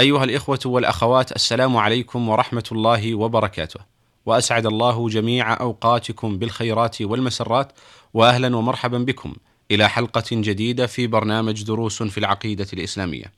أيها الإخوة والأخوات السلام عليكم ورحمة الله وبركاته. وأسعد الله جميع أوقاتكم بالخيرات والمسرات وأهلا ومرحبا بكم إلى حلقة جديدة في برنامج دروس في العقيدة الإسلامية.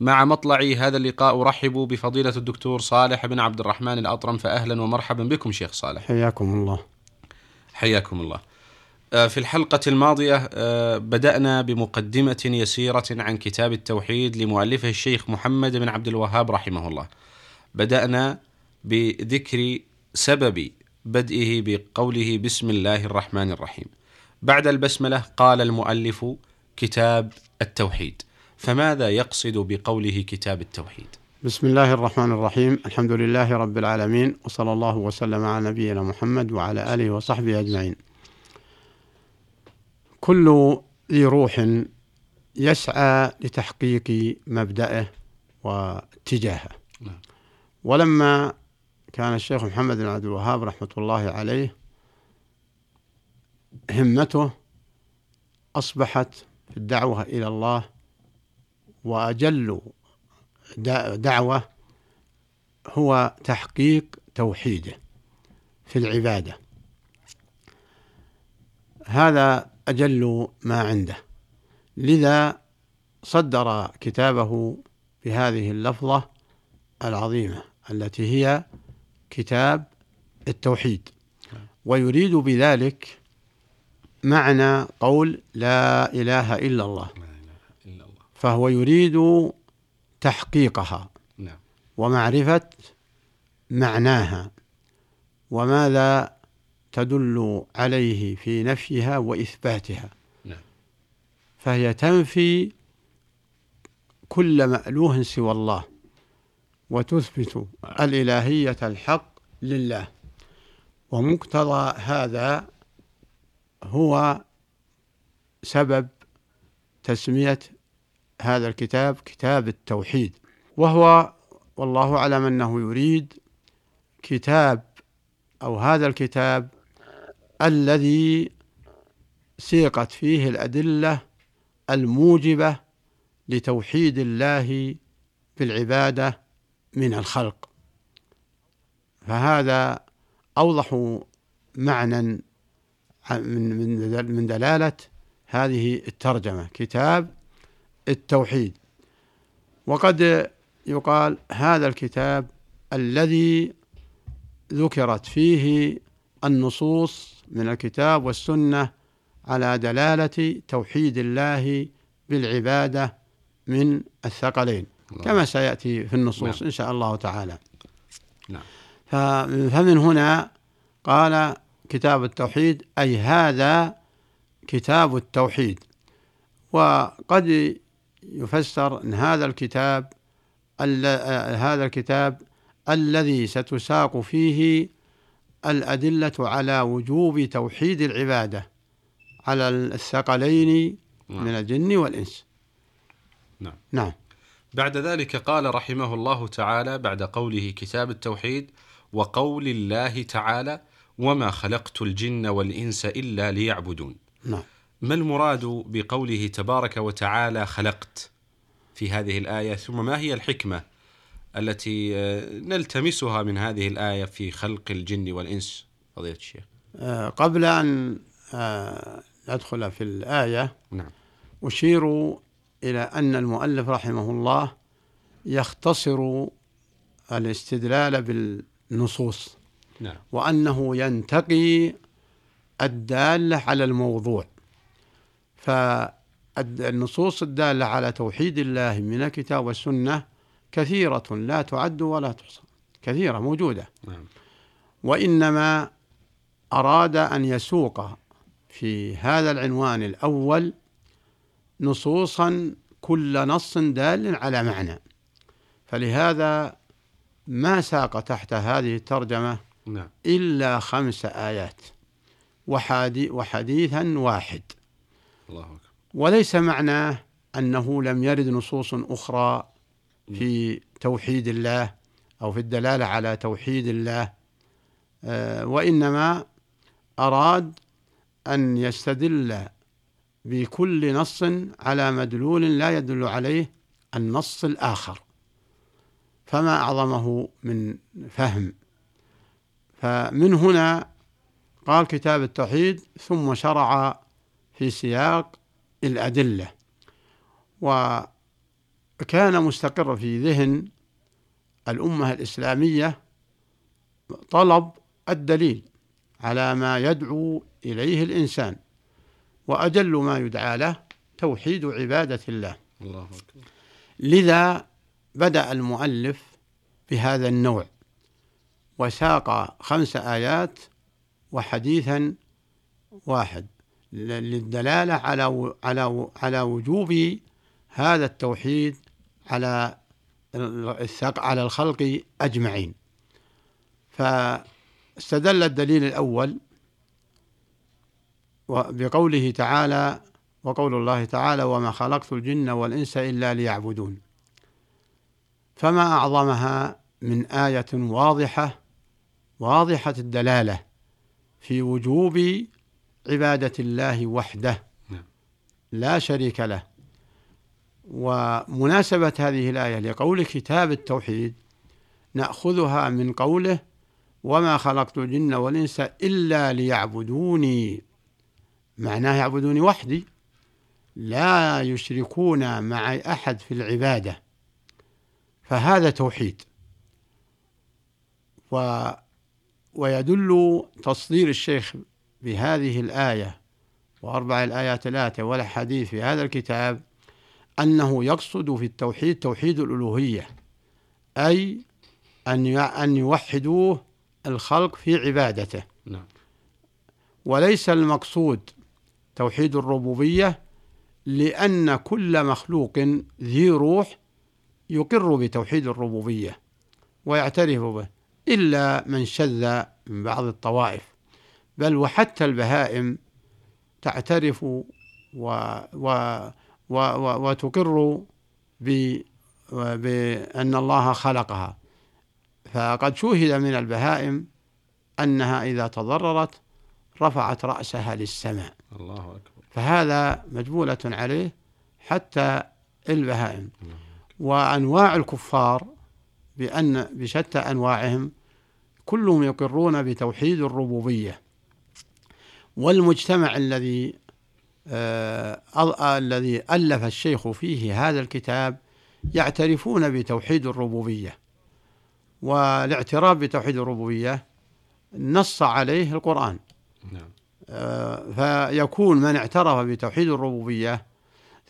مع مطلع هذا اللقاء أرحب بفضيلة الدكتور صالح بن عبد الرحمن الأطرم فأهلا ومرحبا بكم شيخ صالح. حياكم الله. حياكم الله. في الحلقة الماضية بدأنا بمقدمة يسيرة عن كتاب التوحيد لمؤلفه الشيخ محمد بن عبد الوهاب رحمه الله. بدأنا بذكر سبب بدئه بقوله بسم الله الرحمن الرحيم. بعد البسملة قال المؤلف كتاب التوحيد. فماذا يقصد بقوله كتاب التوحيد؟ بسم الله الرحمن الرحيم، الحمد لله رب العالمين وصلى الله وسلم على نبينا محمد وعلى آله وصحبه أجمعين. كل ذي روح يسعى لتحقيق مبدأه واتجاهه نعم. ولما كان الشيخ محمد بن عبد الوهاب رحمة الله عليه همته أصبحت في الدعوة إلى الله وأجل دعوة هو تحقيق توحيده في العبادة هذا أجل ما عنده. لذا صدر كتابه بهذه اللفظة العظيمة التي هي كتاب التوحيد. ويريد بذلك معنى قول لا إله إلا الله. فهو يريد تحقيقها نعم. ومعرفة معناها. وماذا تدل عليه في نفيها وإثباتها. نعم. فهي تنفي كل مألوه سوى الله وتثبت الإلهية الحق لله. ومقتضى هذا هو سبب تسمية هذا الكتاب كتاب التوحيد. وهو والله أعلم أنه يريد كتاب أو هذا الكتاب الذي سيقت فيه الأدلة الموجبة لتوحيد الله بالعبادة من الخلق. فهذا أوضح معنى من من من دلالة هذه الترجمة. كتاب التوحيد. وقد يقال هذا الكتاب الذي ذكرت فيه النصوص من الكتاب والسنة على دلالة توحيد الله بالعبادة من الثقلين الله. كما سيأتي في النصوص نعم. إن شاء الله تعالى نعم. فمن هنا قال كتاب التوحيد أي هذا كتاب التوحيد وقد يفسر أن هذا الكتاب ال- آه، هذا الكتاب الذي ستساق فيه الأدلة على وجوب توحيد العبادة على الثقلين نعم. من الجن والإنس. نعم. نعم. بعد ذلك قال رحمه الله تعالى بعد قوله كتاب التوحيد وقول الله تعالى وما خلقت الجن والإنس إلا ليعبدون. نعم. ما المراد بقوله تبارك وتعالى خلقت في هذه الآية؟ ثم ما هي الحكمة التي آه، نلتمسها من هذه الآية في خلق الجن والإنس. فضيلة الشيخ. آه، قبل أن آه، ندخل في الآية نعم. أشير إلى أن المؤلف رحمه الله يختصر الاستدلال بالنصوص نعم. وأنه ينتقي الدالة على الموضوع. فالنصوص الدالة على توحيد الله من الكتاب والسنة كثيرة لا تعد ولا تحصى. كثيرة موجودة. نعم. وإنما أراد أن يسوق في هذا العنوان الأول نصوصا كل نص دال على معنى. فلهذا ما ساق تحت هذه الترجمة؟ نعم. إلا خمس آيات. وحدي وحديثا واحد. الله أكبر. وليس معناه أنه لم يرد نصوص أخرى في توحيد الله أو في الدلالة على توحيد الله. آه، وإنما أراد أن يستدل بكل نص على مدلول لا يدل عليه النص الآخر. فما أعظمه من فهم. فمن هنا قال كتاب التوحيد ثم شرع في سياق الأدلة. وكان مستقر في ذهن الأمة الإسلامية طلب الدليل على ما يدعو إليه الإنسان وأجل ما يدعى له توحيد عبادة الله. الله أكبر. لذا بدأ المؤلف بهذا النوع وساق خمس آيات وحديثا واحد للدلالة على على على وجوب هذا التوحيد على على الخلق أجمعين. فاستدل الدليل الأول بقوله تعالى وقول الله تعالى وما خلقت الجن والإنس إلا ليعبدون فما أعظمها من آية واضحة واضحة الدلالة في وجوب عبادة الله وحده. نعم. لا شريك له. ومناسبة هذه الآية لقول كتاب التوحيد نأخذها من قوله وما خلقت الجن والإنس إلا ليعبدوني معناه يعبدوني وحدي لا يشركون معي أحد في العبادة. فهذا توحيد. و ويدل تصدير الشيخ بهذه الآية وأربع الآيات الآتية والحديث في هذا الكتاب أنه يقصد في التوحيد توحيد الألوهية أي أن أن يوحدوه الخلق في عبادته. نعم. وليس المقصود توحيد الربوبية لأن كل مخلوق ذي روح يقر بتوحيد الربوبية ويعترف به إلا من شذ من بعض الطوائف. بل وحتى البهائم تعترف و و و و وتقر بأن الله خلقها. فقد شوهد من البهائم أنها إذا تضررت رفعت رأسها للسماء. الله أكبر. فهذا مجبولة عليه حتى البهائم. وأنواع الكفار بأن بشتى أنواعهم كلهم يقرون بتوحيد الربوبية. والمجتمع الذي الذي ألف الشيخ فيه هذا الكتاب يعترفون بتوحيد الربوبية. والاعتراف بتوحيد الربوبية نص عليه القرآن. نعم. آه فيكون من اعترف بتوحيد الربوبية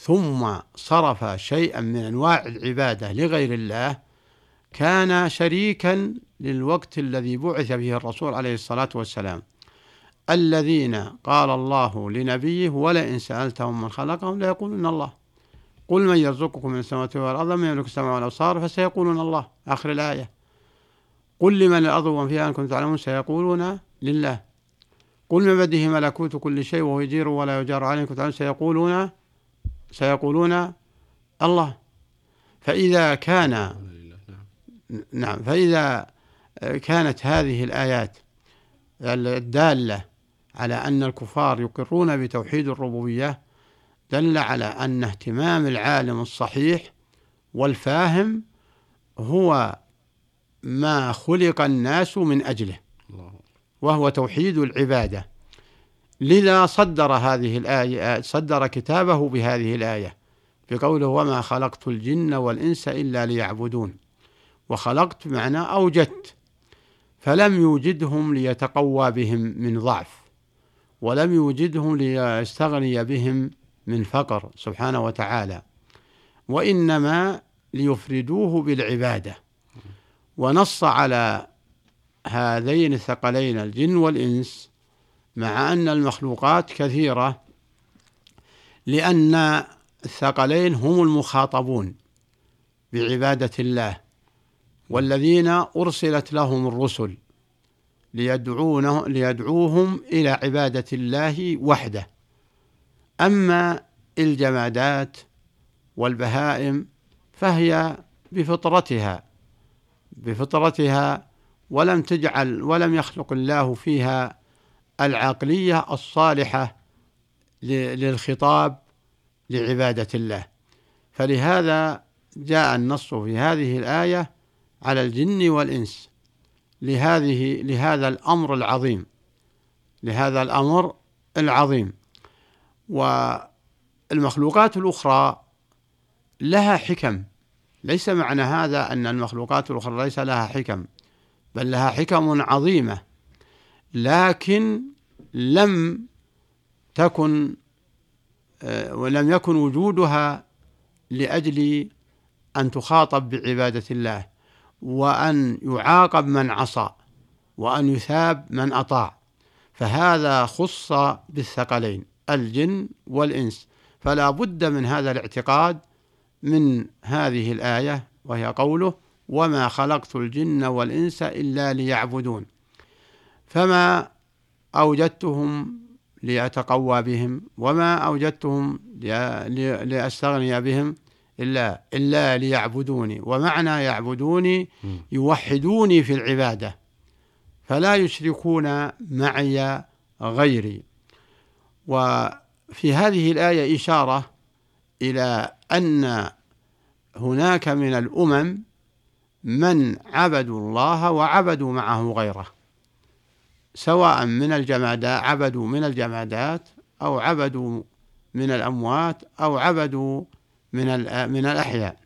ثم صرف شيئا من أنواع العبادة لغير الله كان شريكا للوقت الذي بعث به الرسول عليه الصلاة والسلام. الذين قال الله لنبيه ولئن سألتهم من خلقهم ليقولون الله. قل من يرزقكم من السماوات والأرض من يملك السمع والأبصار فسيقولون الله. آخر الآية. قل لمن الأرض ومن فيها أن كنتم تعلمون سيقولون لله. قل من بده ملكوت كل شيء وهو يجير ولا يجار عليه تعلمون سيقولون سيقولون الله. فإذا كان. نعم فإذا كانت هذه الآيات الدالة على أن الكفار يقرون بتوحيد الربوبية دل على أن اهتمام العالم الصحيح والفاهم هو ما خلق الناس من أجله وهو توحيد العبادة. لذا صدر هذه الآية صدر كتابه بهذه الآية بقوله وما خلقت الجن والإنس إلا ليعبدون. وخلقت معنى أوجدت فلم يوجدهم ليتقوى بهم من ضعف. ولم يوجدهم ليستغني بهم من فقر سبحانه وتعالى وإنما ليفردوه بالعبادة. ونص على هذين الثقلين الجن والإنس مع أن المخلوقات كثيرة لأن الثقلين هم المخاطبون بعبادة الله والذين أرسلت لهم الرسل ليدعونه ليدعوهم إلى عبادة الله وحده. أما الجمادات والبهائم فهي بفطرتها بفطرتها ولم تجعل ولم يخلق الله فيها العقلية الصالحة للخطاب لعبادة الله. فلهذا جاء النص في هذه الآية على الجن والإنس. لهذه لهذا الأمر العظيم لهذا الأمر العظيم. والمخلوقات الأخرى لها حكم. ليس معنى هذا أن المخلوقات الأخرى ليس لها حكم بل لها حكم عظيمة. لكن لم تكن آه، ولم يكن وجودها لأجل أن تخاطب بعبادة الله. وأن يعاقب من عصى وأن يثاب من أطاع. فهذا خص بالثقلين الجن والإنس. فلا بد من هذا الاعتقاد من هذه الآية وهي قوله وما خلقت الجن والإنس إلا ليعبدون فما أوجدتهم لأتقوى بهم وما أوجدتهم لأستغني بهم إلا إلا ليعبدوني. ومعنى يعبدوني يوحدوني في العبادة. فلا يشركون معي غيري. وفي هذه الآية إشارة إلى أن هناك من الأمم من عبدوا الله وعبدوا معه غيره. سواء من الجمادات عبدوا من الجمادات أو عبدوا من الأموات أو عبدوا من من الأحياء.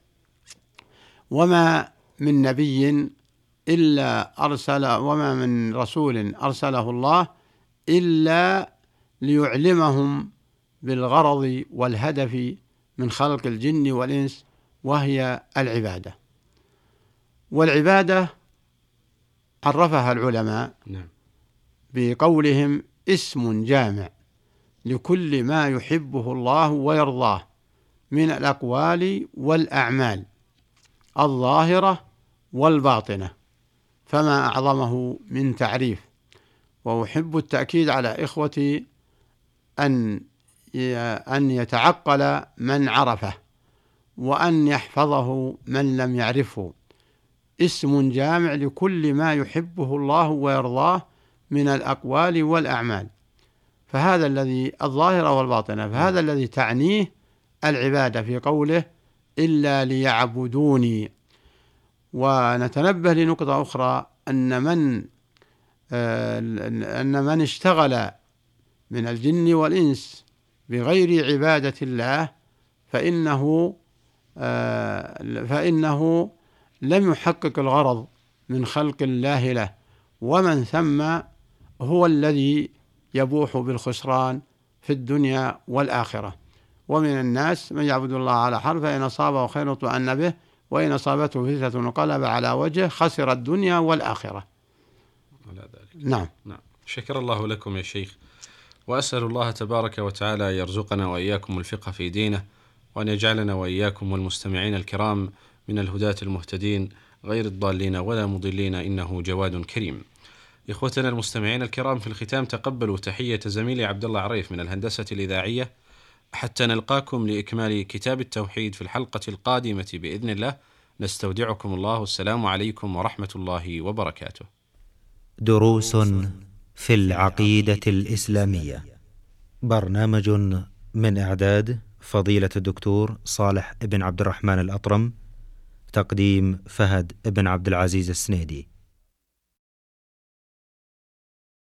وما من نبي إلا أرسل وما من رسول أرسله الله إلا ليعلمهم بالغرض والهدف من خلق الجن والإنس وهي العبادة. والعبادة عرفها العلماء نعم. بقولهم اسم جامع لكل ما يحبه الله ويرضاه. من الأقوال والأعمال الظاهرة والباطنة فما أعظمه من تعريف. وأحب التأكيد على إخوتي أن أن يتعقل من عرفه وأن يحفظه من لم يعرفه. اسم جامع لكل ما يحبه الله ويرضاه من الأقوال والأعمال. فهذا الذي الظاهرة والباطنة فهذا الذي تعنيه العبادة في قوله إلا ليعبدوني. ونتنبه لنقطة أخرى أن من آه، أن من اشتغل من الجن والإنس بغير عبادة الله فإنه آه، فإنه لم يحقق الغرض من خلق الله له. ومن ثم هو الذي يبوح بالخسران في الدنيا والآخرة. ومن الناس من يعبد الله على حرف فإن أصابه خير اطمأن به وإن أصابته فتنة انقلب على وجهه خسر الدنيا والآخرة. على ذلك. نعم. نعم. شكر الله لكم يا شيخ. وأسأل الله تبارك وتعالى يرزقنا وإياكم الفقه في دينه وأن يجعلنا وإياكم والمستمعين الكرام من الهداة المهتدين غير الضالين ولا مضلين إنه جواد كريم. إخوتنا المستمعين الكرام في الختام تقبلوا تحية زميلي عبد الله عريف من الهندسة الإذاعية. حتى نلقاكم لإكمال كتاب التوحيد في الحلقة القادمة بإذن الله نستودعكم الله السلام عليكم ورحمة الله وبركاته. دروس في العقيدة الإسلامية. برنامج من إعداد فضيلة الدكتور صالح بن عبد الرحمن الأطرم. تقديم فهد بن عبد العزيز السنيدي.